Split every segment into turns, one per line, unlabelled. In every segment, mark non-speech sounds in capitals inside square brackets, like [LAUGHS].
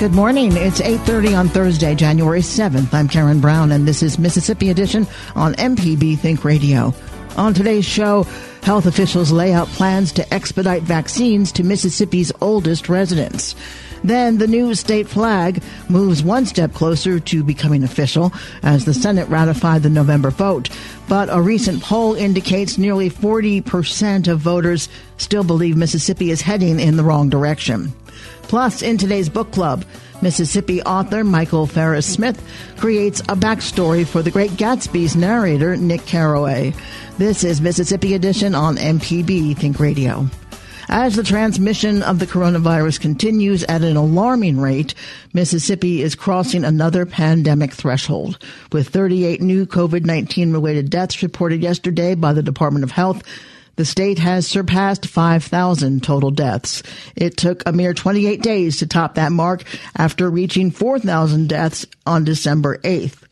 Good morning. It's 8:30 on Thursday, January 7th. I'm Karen Brown and this is Mississippi Edition on MPB Think Radio. On today's show, health officials lay out plans to expedite vaccines to Mississippi's oldest residents. Then the new state flag moves one step closer to becoming official as the Senate ratified the November vote. But a recent poll indicates nearly 40% of voters still believe Mississippi is heading in the wrong direction. Plus, in today's book club, Mississippi author Michael Farris Smith creates a backstory for the Great Gatsby's narrator Nick Carraway. This is Mississippi Edition on MPB Think Radio. As the transmission of the coronavirus continues at an alarming rate, Mississippi is crossing another pandemic threshold, with 38 new COVID-19 related deaths reported yesterday by the Department of Health the state has surpassed 5,000 total deaths. It took a mere 28 days to top that mark after reaching 4,000 deaths on December 8th.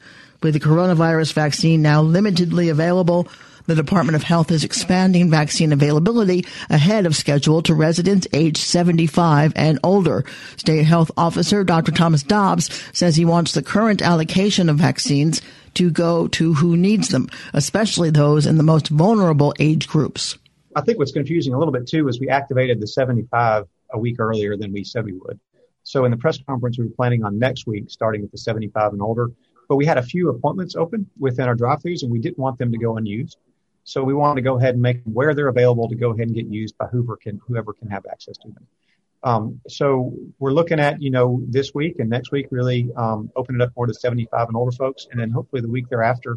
With the coronavirus vaccine now limitedly available, the Department of Health is expanding vaccine availability ahead of schedule to residents aged 75 and older. State Health Officer Dr. Thomas Dobbs says he wants the current allocation of vaccines to go to who needs them, especially those in the most vulnerable age groups.
I think what's confusing a little bit too is we activated the 75 a week earlier than we said we would. So in the press conference, we were planning on next week starting with the 75 and older, but we had a few appointments open within our drive-throughs and we didn't want them to go unused. So we wanted to go ahead and make them where they're available to go ahead and get used by whoever can, whoever can have access to them. Um, so we're looking at, you know, this week and next week really um, open it up more to 75 and older folks. And then hopefully the week thereafter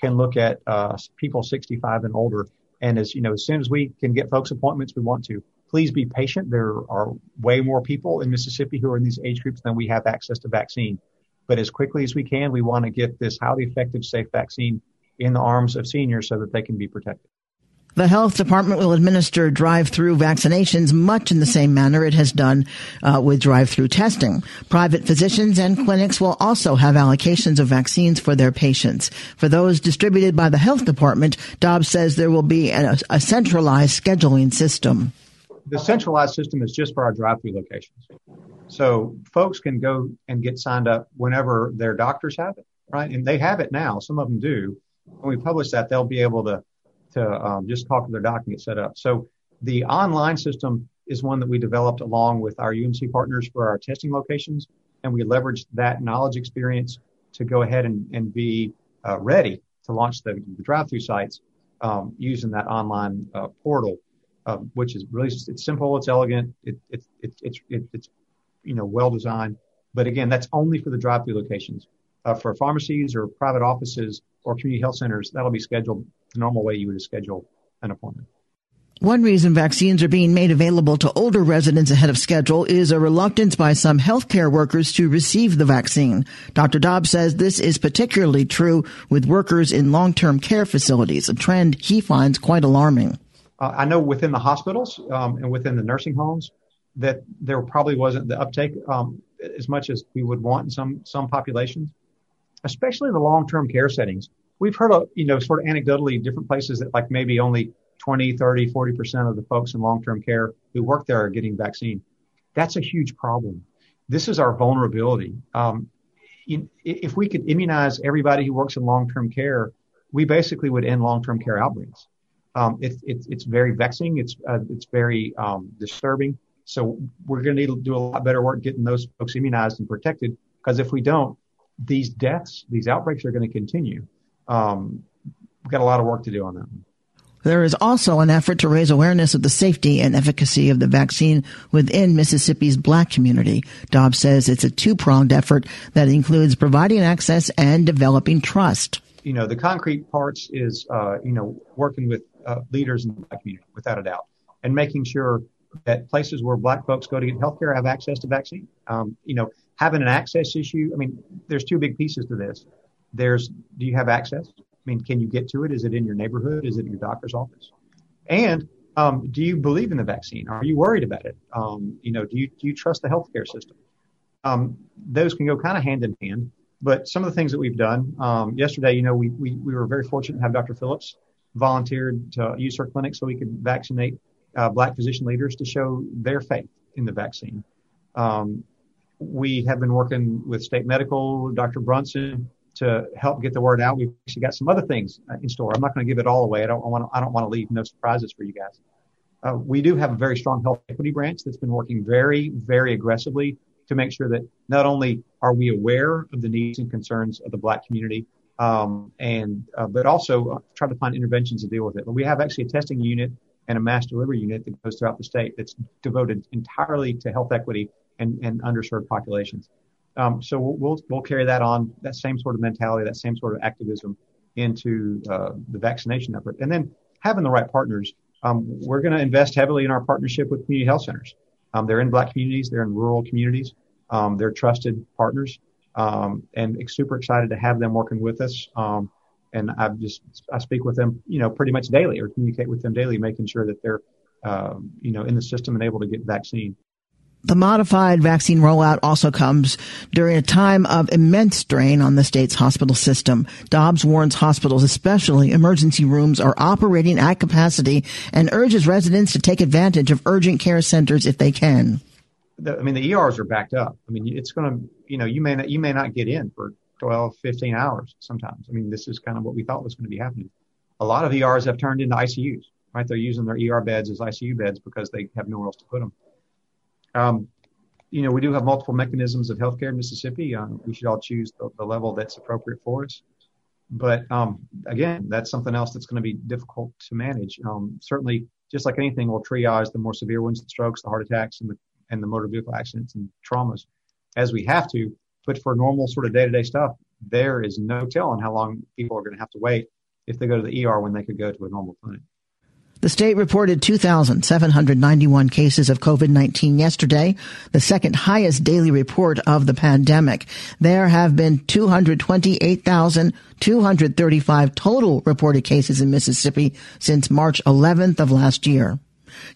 can look at uh, people 65 and older. And as, you know, as soon as we can get folks appointments, we want to. Please be patient. There are way more people in Mississippi who are in these age groups than we have access to vaccine. But as quickly as we can, we want to get this highly effective, safe vaccine in the arms of seniors so that they can be protected.
The health department will administer drive-through vaccinations much in the same manner it has done uh, with drive-through testing. Private physicians and clinics will also have allocations of vaccines for their patients. For those distributed by the health department, Dobbs says there will be a, a centralized scheduling system.
The centralized system is just for our drive-through locations. So folks can go and get signed up whenever their doctors have it, right? And they have it now. Some of them do. When we publish that, they'll be able to to um, just talk to their doc and get set up. So the online system is one that we developed along with our UMC partners for our testing locations, and we leveraged that knowledge experience to go ahead and, and be uh, ready to launch the, the drive-through sites um, using that online uh, portal, uh, which is really it's simple, it's elegant, it, it, it, it's it, it's you know well designed. But again, that's only for the drive-through locations. Uh, for pharmacies or private offices or community health centers, that'll be scheduled the normal way you would schedule an appointment.
One reason vaccines are being made available to older residents ahead of schedule is a reluctance by some healthcare workers to receive the vaccine. Dr. Dobbs says this is particularly true with workers in long-term care facilities, a trend he finds quite alarming.
Uh, I know within the hospitals um, and within the nursing homes that there probably wasn't the uptake um, as much as we would want in some some populations, especially the long term care settings. We've heard of, you know, sort of anecdotally different places that like maybe only 20, 30, 40% of the folks in long term care who work there are getting vaccine. That's a huge problem. This is our vulnerability. Um, if we could immunize everybody who works in long term care, we basically would end long term care outbreaks. Um, it, it, it's very vexing. It's uh, it's very um, disturbing. So we're going to need to do a lot better work getting those folks immunized and protected. Because if we don't, these deaths, these outbreaks are going to continue. Um, we've got a lot of work to do on that.
There is also an effort to raise awareness of the safety and efficacy of the vaccine within Mississippi's black community. Dobbs says it's a two-pronged effort that includes providing access and developing trust.
You know, the concrete parts is, uh, you know, working with uh, leaders in the black community, without a doubt, and making sure that places where black folks go to get health care have access to vaccine. Um, you know, having an access issue, I mean, there's two big pieces to this. There's, do you have access? I mean, can you get to it? Is it in your neighborhood? Is it in your doctor's office? And um, do you believe in the vaccine? Are you worried about it? Um, you know, do you do you trust the healthcare system? Um, those can go kind of hand in hand. But some of the things that we've done um, yesterday, you know, we, we we were very fortunate to have Dr. Phillips volunteered to use her clinic so we could vaccinate uh, black physician leaders to show their faith in the vaccine. Um, we have been working with state medical, Dr. Brunson, to help get the word out. We've actually got some other things uh, in store. I'm not going to give it all away. I don't want to, I don't want to leave no surprises for you guys. Uh, we do have a very strong health equity branch that's been working very, very aggressively to make sure that not only are we aware of the needs and concerns of the black community, um, and uh, but also uh, try to find interventions to deal with it. But we have actually a testing unit and a mass delivery unit that goes throughout the state that's devoted entirely to health equity and, and underserved populations. Um, so we'll, we'll, carry that on, that same sort of mentality, that same sort of activism into uh, the vaccination effort. And then having the right partners, um, we're going to invest heavily in our partnership with community health centers. Um, they're in black communities, they're in rural communities, um, they're trusted partners, um, and super excited to have them working with us. Um, and I just I speak with them, you know, pretty much daily or communicate with them daily, making sure that they're, you know, in the system and able to get vaccine.
The modified vaccine rollout also comes during a time of immense strain on the state's hospital system. Dobbs warns hospitals, especially emergency rooms, are operating at capacity and urges residents to take advantage of urgent care centers if they can.
I mean, the ERs are backed up. I mean, it's going to, you know, you may not, you may not get in for 12, 15 hours sometimes. I mean, this is kind of what we thought was going to be happening. A lot of ERs have turned into ICUs, right? They're using their ER beds as ICU beds because they have nowhere else to put them. Um, you know, we do have multiple mechanisms of healthcare in Mississippi. Um, we should all choose the, the, level that's appropriate for us. But um, again, that's something else that's going to be difficult to manage. Um, certainly, just like anything, we'll triage the more severe ones, the strokes, the heart attacks, and the and the motor vehicle accidents and traumas as we have to. But for normal sort of day to day stuff, there is no telling how long people are going to have to wait if they go to the ER when they could go to a normal clinic.
The state reported 2,791 cases of COVID-19 yesterday, the second highest daily report of the pandemic. There have been 228,235 total reported cases in Mississippi since March 11th of last year.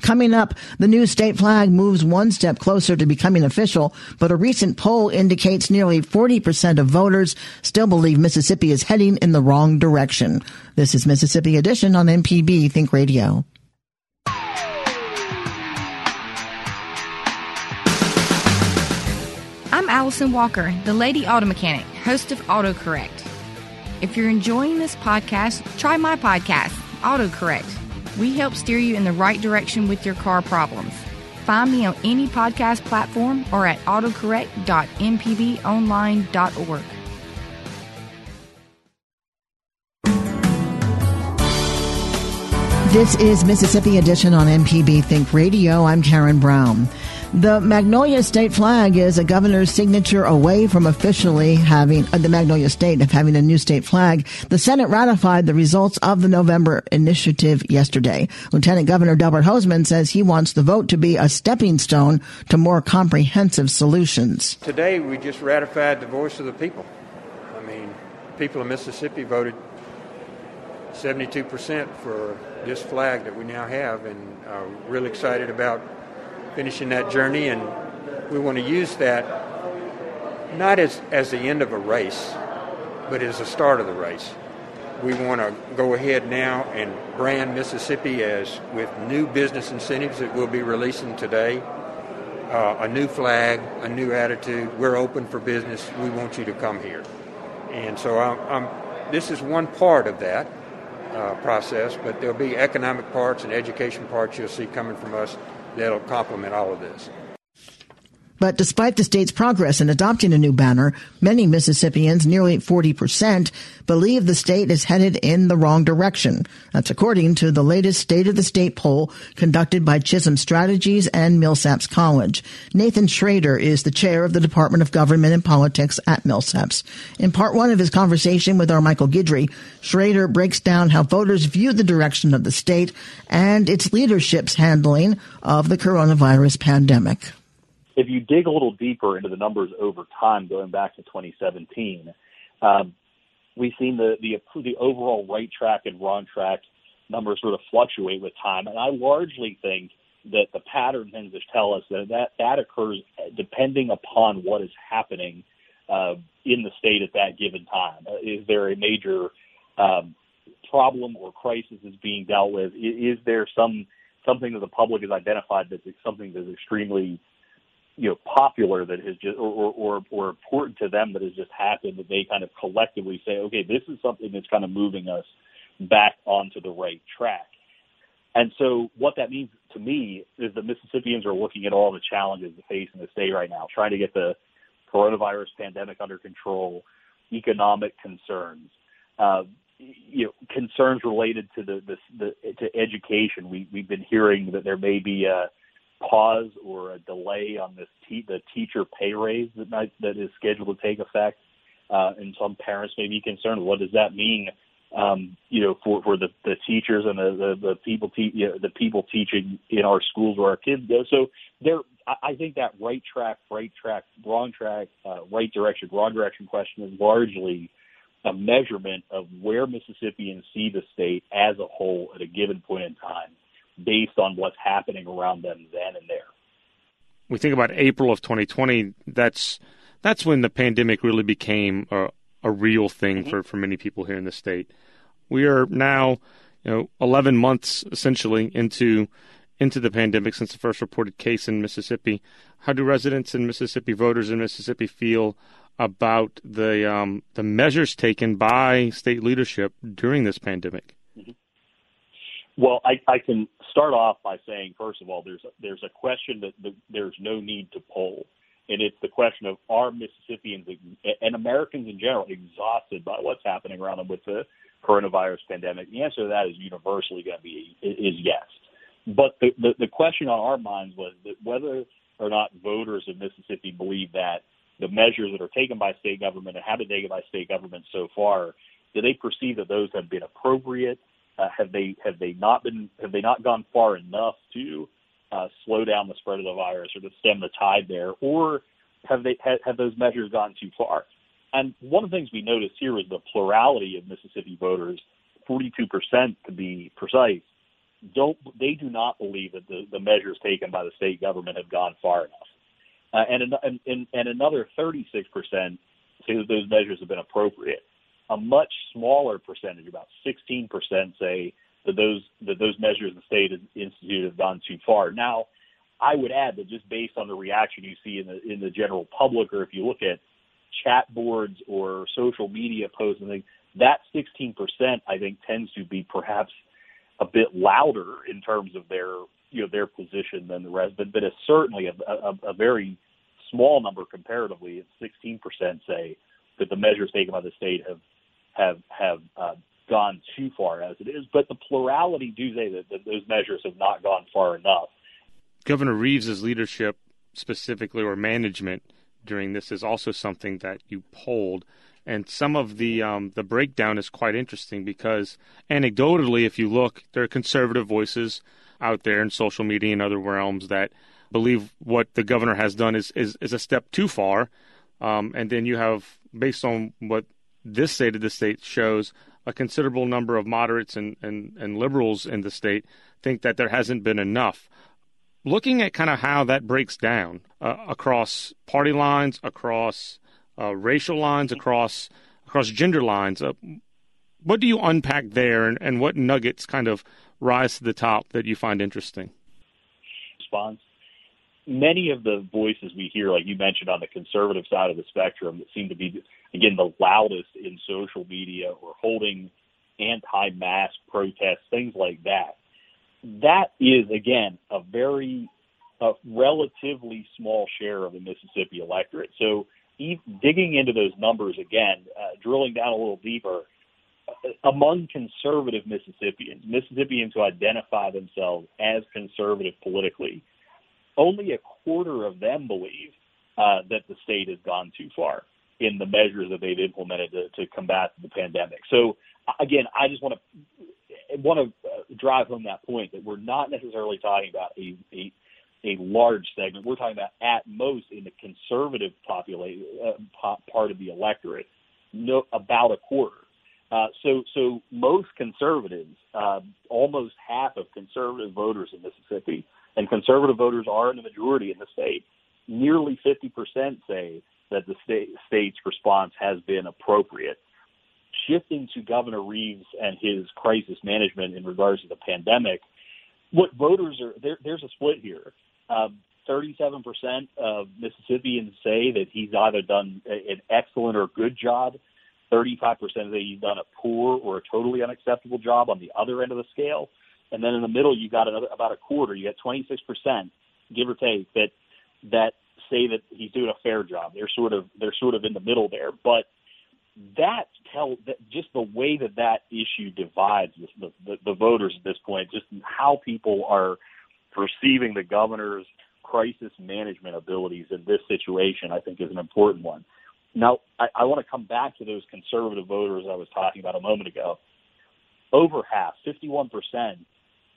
Coming up, the new state flag moves one step closer to becoming official, but a recent poll indicates nearly 40% of voters still believe Mississippi is heading in the wrong direction. This is Mississippi Edition on MPB Think Radio.
I'm Allison Walker, the Lady Auto Mechanic, host of AutoCorrect. If you're enjoying this podcast, try my podcast, AutoCorrect. We help steer you in the right direction with your car problems. Find me on any podcast platform or at autocorrect.mpbonline.org.
This is Mississippi Edition on MPB Think Radio. I'm Karen Brown. The Magnolia State flag is a governor's signature away from officially having uh, the Magnolia State of having a new state flag. The Senate ratified the results of the November initiative yesterday. Lieutenant Governor Delbert Hosemann says he wants the vote to be a stepping stone to more comprehensive solutions.
Today we just ratified the voice of the people. I mean, people of Mississippi voted 72% for this flag that we now have, and uh, really excited about finishing that journey. And we want to use that not as, as the end of a race, but as the start of the race. We want to go ahead now and brand Mississippi as with new business incentives that we'll be releasing today. Uh, a new flag, a new attitude. We're open for business. We want you to come here. And so I'm, I'm, this is one part of that uh, process, but there'll be economic parts and education parts you'll see coming from us that'll complement all of this.
But despite the state's progress in adopting a new banner, many Mississippians, nearly 40%, believe the state is headed in the wrong direction. That's according to the latest State of the State poll conducted by Chism Strategies and Millsaps College. Nathan Shrader is the chair of the Department of Government and Politics at Millsaps. In part one of his conversation with our Michael Guidry, Shrader breaks down how voters view the direction of the state and its leadership's handling of the coronavirus pandemic
if you dig a little deeper into the numbers over time, going back to 2017, um, we've seen the, the the overall right track and wrong track numbers sort of fluctuate with time, and I largely think that the pattern things to tell us that that, that occurs depending upon what is happening uh, in the state at that given time. Uh, is there a major um, problem or crisis is being dealt with? Is, is there some something that the public has identified that's something that's extremely you know popular that has just or, or or important to them that has just happened that they kind of collectively say okay this is something that's kind of moving us back onto the right track. And so what that means to me is that Mississippians are looking at all the challenges facing the state right now trying to get the coronavirus pandemic under control economic concerns uh, you know concerns related to the, the the to education. We we've been hearing that there may be a pause or a delay on this te- the teacher pay raise that might, that is scheduled to take effect. Uh, and some parents may be concerned. What does that mean? Um, you know, for, for the, the teachers and the, the, the people te- you know, the people teaching in our schools where our kids go. So there, I, think that right track, right track, wrong track, uh, right direction, wrong direction question is largely a measurement of where Mississippians see the state as a whole at a given point in time based on what's happening around them then and there.
We think about April of 2020. That's that's when the pandemic really became a, a real thing mm-hmm. for, for many people here in the state. We are now, you know, 11 months essentially into into the pandemic since the first reported case in Mississippi. How do residents in Mississippi voters in Mississippi feel about the um, the measures taken by state leadership during this pandemic?
Mm-hmm. Well, I, I can start off by saying, first of all, there's a, there's a question that the, there's no need to poll, and it's the question of are Mississippians and Americans in general exhausted by what's happening around them with the coronavirus pandemic? The answer to that is universally going to be is yes. But the, the, the question on our minds was that whether or not voters in Mississippi believe that the measures that are taken by state government and have been taken by state government so far, do they perceive that those have been appropriate? Uh, have they have they not been have they not gone far enough to uh, slow down the spread of the virus or to stem the tide there, or have they have, have those measures gone too far? And one of the things we noticed here is the plurality of Mississippi voters, 42% to be precise, don't they do not believe that the, the measures taken by the state government have gone far enough. Uh, and, and, and another 36% say that those measures have been appropriate a much smaller percentage, about 16%, say that those that those measures the state has instituted have gone too far. Now, I would add that just based on the reaction you see in the in the general public, or if you look at chat boards or social media posts and things, that 16% I think tends to be perhaps a bit louder in terms of their you know their position than the rest, but but it's certainly a, a, a very small number comparatively. It's 16% say that the measures taken by the state have have have uh, gone too far as it is. But the plurality do say that, that those measures have not gone far enough.
Governor Reeves's leadership, specifically or management during this, is also something that you polled. And some of the um, the breakdown is quite interesting because anecdotally, if you look, there are conservative voices out there in social media and other realms that believe what the governor has done is is, is a step too far. Um, and then you have, based on what this state of the state shows a considerable number of moderates and, and, and liberals in the state think that there hasn't been enough. Looking at kind of how that breaks down uh, across party lines, across uh, racial lines, across across gender lines, uh, what do you unpack there, and, and what nuggets kind of rise to the top that you find interesting?
Response. Many of the voices we hear, like you mentioned on the conservative side of the spectrum, that seem to be again the loudest in social media or holding anti-mask protests, things like that. That is again a very a relatively small share of the Mississippi electorate. So digging into those numbers again, uh, drilling down a little deeper, uh, among conservative Mississippians, Mississippians who identify themselves as conservative politically, only a quarter of them believe uh, that the state has gone too far in the measures that they've implemented to, to combat the pandemic. So again, I just want to want to uh, drive home that point that we're not necessarily talking about a, a a large segment. We're talking about at most in the conservative population uh, part of the electorate, no, about a quarter. Uh, so, so most conservatives, uh, almost half of conservative voters in Mississippi, and conservative voters are in the majority in the state. Nearly 50% say that the state, state's response has been appropriate. Shifting to Governor Reeves and his crisis management in regards to the pandemic, what voters are there, there's a split here. Um, 37% of Mississippians say that he's either done an excellent or good job. 35% say he's done a poor or a totally unacceptable job on the other end of the scale. And then in the middle, you got another about a quarter. You got 26%, give or take, that that say that he's doing a fair job. They're sort of they're sort of in the middle there, but that tell that just the way that that issue divides the, the, the voters at this point, just how people are perceiving the governor's crisis management abilities in this situation, I think is an important one. Now, I, I want to come back to those conservative voters I was talking about a moment ago. Over half, 51%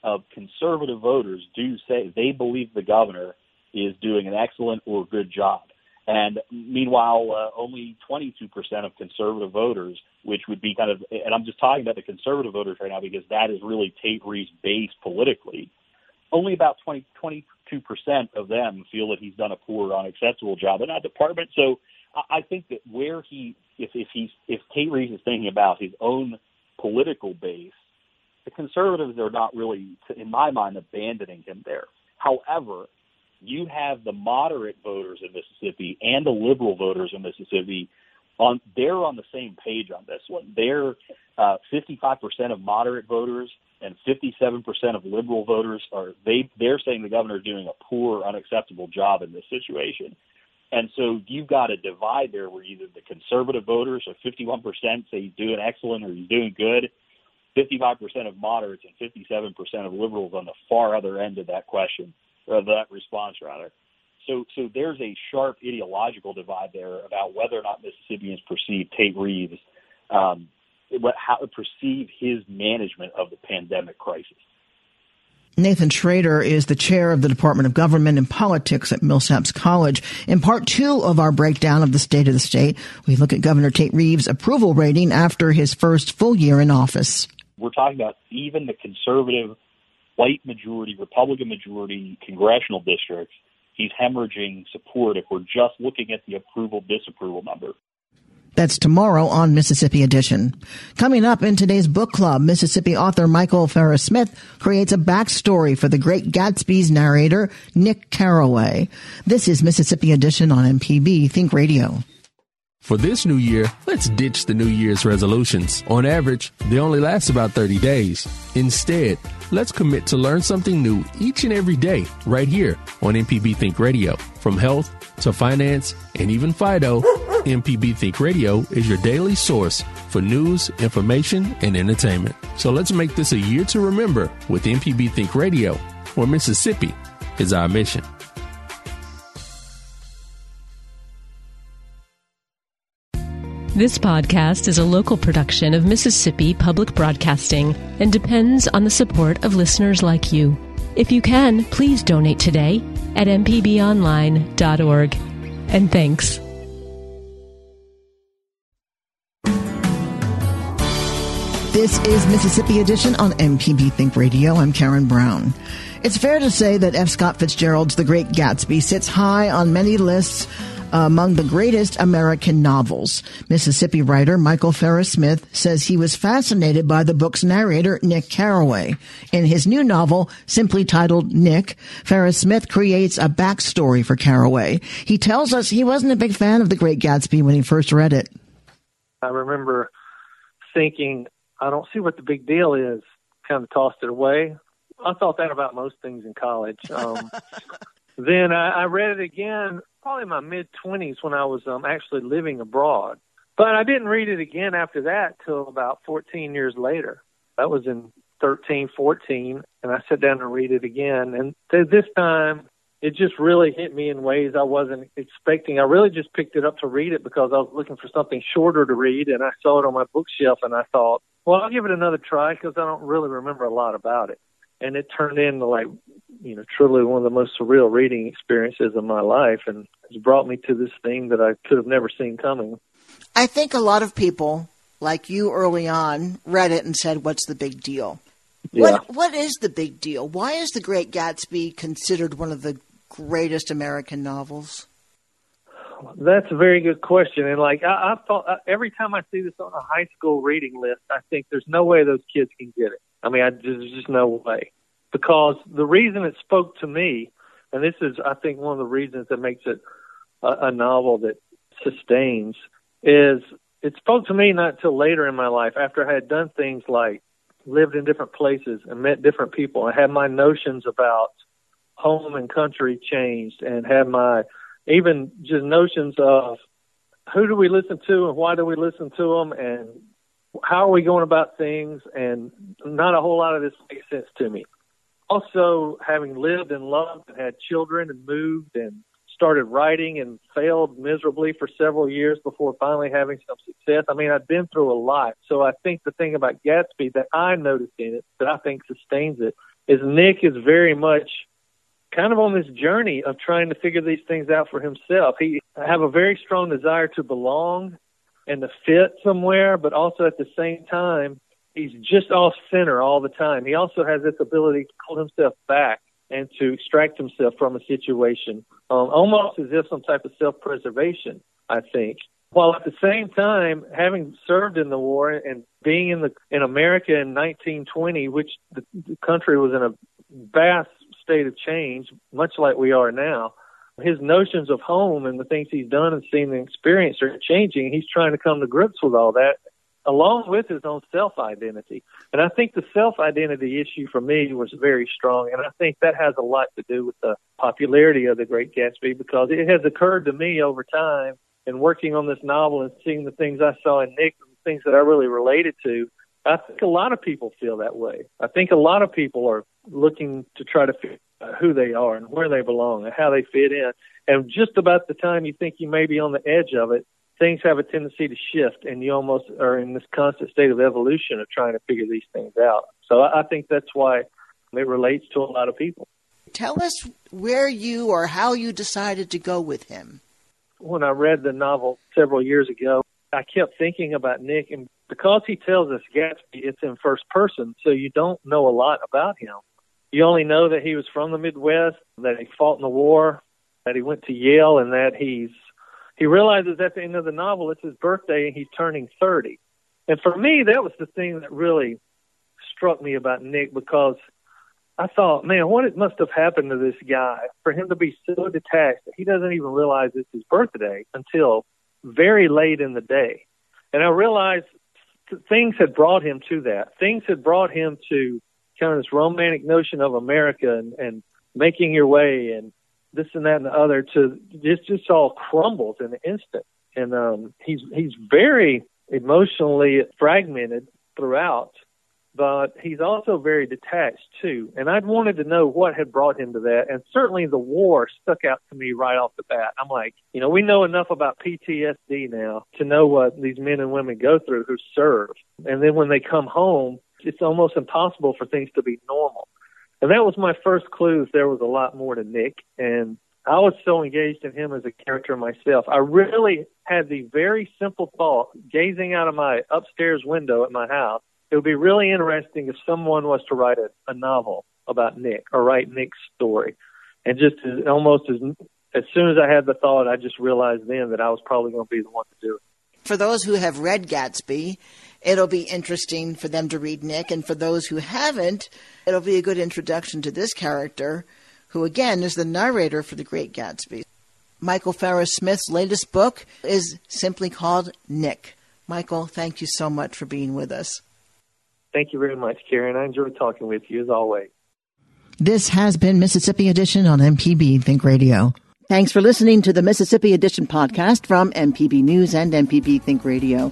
of conservative voters do say they believe the governor is doing an excellent or good job. And meanwhile, uh, only 22% of conservative voters, which would be kind of, and I'm just talking about the conservative voters right now because that is really Tate Reeves' base politically, only about 20, 22% of them feel that he's done a poor or unacceptable job in that department. So I think that where he, if, if he's, if Tate Reeves is thinking about his own political base, the conservatives are not really, in my mind, abandoning him there. However, you have the moderate voters in Mississippi and the liberal voters in Mississippi on they're on the same page on this one. They're uh, 55% of moderate voters and 57% of liberal voters are they they're saying the governor is doing a poor, unacceptable job in this situation. And so you've got a divide there where either the conservative voters, or 51%, say he's doing excellent or he's doing good. 55% of moderates and 57% of liberals on the far other end of that question, or that response rather. So, so there's a sharp ideological divide there about whether or not Mississippians perceive Tate Reeves um, what, how perceive his management of the pandemic crisis.
Nathan Shrader is the chair of the Department of Government and Politics at Millsaps College. In part two of our breakdown of the state of the state, we look at Governor Tate Reeves' approval rating after his first full year in office.
We're talking about even the conservative, white majority, Republican majority congressional districts. He's hemorrhaging support if we're just looking at the approval disapproval number.
That's tomorrow on Mississippi Edition. Coming up in today's book club, Mississippi author Michael Farris Smith creates a backstory for the great Gatsby's narrator, Nick Carraway. This is Mississippi Edition on MPB Think Radio.
For this new year, let's ditch the New Year's resolutions. On average, they only last about 30 days. Instead, let's commit to learn something new each and every day right here on MPB Think Radio. From health to finance and even Fido, [LAUGHS] MPB Think Radio is your daily source for news, information, and entertainment. So let's make this a year to remember with MPB Think Radio, where Mississippi is our mission.
This podcast is a local production of Mississippi Public Broadcasting and depends on the support of listeners like you. If you can, please donate today at mpbonline.org. And thanks.
This is Mississippi Edition on MPB Think Radio. I'm Karen Brown. It's fair to say that F. Scott Fitzgerald's The Great Gatsby sits high on many lists among the greatest American novels. Mississippi writer Michael Farris Smith says he was fascinated by the book's narrator, Nick Carraway. In his new novel, simply titled Nick, Farris Smith creates a backstory for Carraway. He tells us he wasn't a big fan of The Great Gatsby when he first read it.
I remember thinking, I don't see what the big deal is. Kind of tossed it away. I thought that about most things in college. Um, [LAUGHS] then I, I read it again, probably in my mid twenties when I was um, actually living abroad. But I didn't read it again after that till about 14 years later. That was in 13, 14, and I sat down to read it again. And th- this time, it just really hit me in ways I wasn't expecting. I really just picked it up to read it because I was looking for something shorter to read, and I saw it on my bookshelf, and I thought, well, I'll give it another try because I don't really remember a lot about it. And it turned into like, you know, truly one of the most surreal reading experiences of my life, and it's brought me to this thing that I could have never seen coming.
I think a lot of people, like you early on, read it and said, "What's the big deal?"
Yeah.
What What is the big deal? Why is The Great Gatsby considered one of the greatest American novels?
That's a very good question. And like I, I thought, uh, every time I see this on a high school reading list, I think there's no way those kids can get it. I mean, I, there's just no way because the reason it spoke to me, and this is, I think, one of the reasons that makes it a, a novel that sustains, is it spoke to me not till later in my life after I had done things like lived in different places and met different people. I had my notions about home and country changed and had my even just notions of who do we listen to and why do we listen to them and how are we going about things? And not a whole lot of this makes sense to me. Also having lived and loved and had children and moved and started writing and failed miserably for several years before finally having some success i mean i've been through a lot. So i think the thing about gatsby that i noticed in it that i think sustains it is nick is very much kind of on this journey of trying to figure these things out for himself. He have a very strong desire to belong and to fit somewhere, but also at the same time, he's just off center all the time. He also has this ability to pull himself back and to extract himself from a situation, um, almost as if some type of self-preservation, I think. While at the same time, having served in the war and being in the in America in 1920, which the, the country was in a vast state of change, much like we are now. His notions of home and the things he's done and seen and experienced are changing. He's trying to come to grips with all that, along with his own self identity. And I think the self identity issue for me was very strong. And I think that has a lot to do with the popularity of The Great Gatsby because it has occurred to me over time and working on this novel and seeing the things I saw in Nick, the things that I really related to. I think a lot of people feel that way. I think a lot of people are looking to try to figure Uh, who they are and where they belong and how they fit in. And just about the time you think you may be on the edge of it, things have a tendency to shift, and you almost are in this constant state of evolution of trying to figure these things out. So I, I think that's why it relates to a lot of people.
Tell us where you or how you decided to go with him.
When I read the novel several years ago, I kept thinking about Nick, and because he tells us Gatsby, it's in first person, so you don't know a lot about him. You only know that he was from the Midwest, that he fought in the war, that he went to Yale, and that he's he realizes at the end of the novel it's his birthday and he's turning 30. And for me, that was the thing that really struck me about Nick because I thought, man, what it must have happened to this guy for him to be so detached that he doesn't even realize it's his birthday until very late in the day. And I realized things had brought him to that. Things had brought him to kind of this romantic notion of America and, and making your way and this and that and the other to just just all crumbles in an instant. And um, he's he's very emotionally fragmented throughout, but he's also very detached too. And I'd wanted to know what had brought him to that. And certainly the war stuck out to me right off the bat. I'm like, you know, we know enough about PTSD now to know what these men and women go through who serve. And then when they come home, it's almost impossible for things to be normal. And that was my first clue there was a lot more to Nick. And I was so engaged in him as a character myself. I really had the very simple thought, gazing out of my upstairs window at my house, it would be really interesting if someone was to write a, a novel about Nick or write Nick's story, and just as, almost as as soon as I had the thought, I just realized then that I was probably going to be the one to do it.
For those who have read Gatsby, it'll be interesting for them to read Nick, and for those who haven't, it'll be a good introduction to this character, who again is the narrator for The Great Gatsby. Michael Farris Smith's latest book is simply called Nick. Michael, thank you so much for being with us.
Thank you very much, Karen. I enjoyed talking with you as always.
This has been Mississippi Edition on MPB Think Radio. Thanks for listening to the Mississippi Edition podcast from MPB News and MPB Think Radio.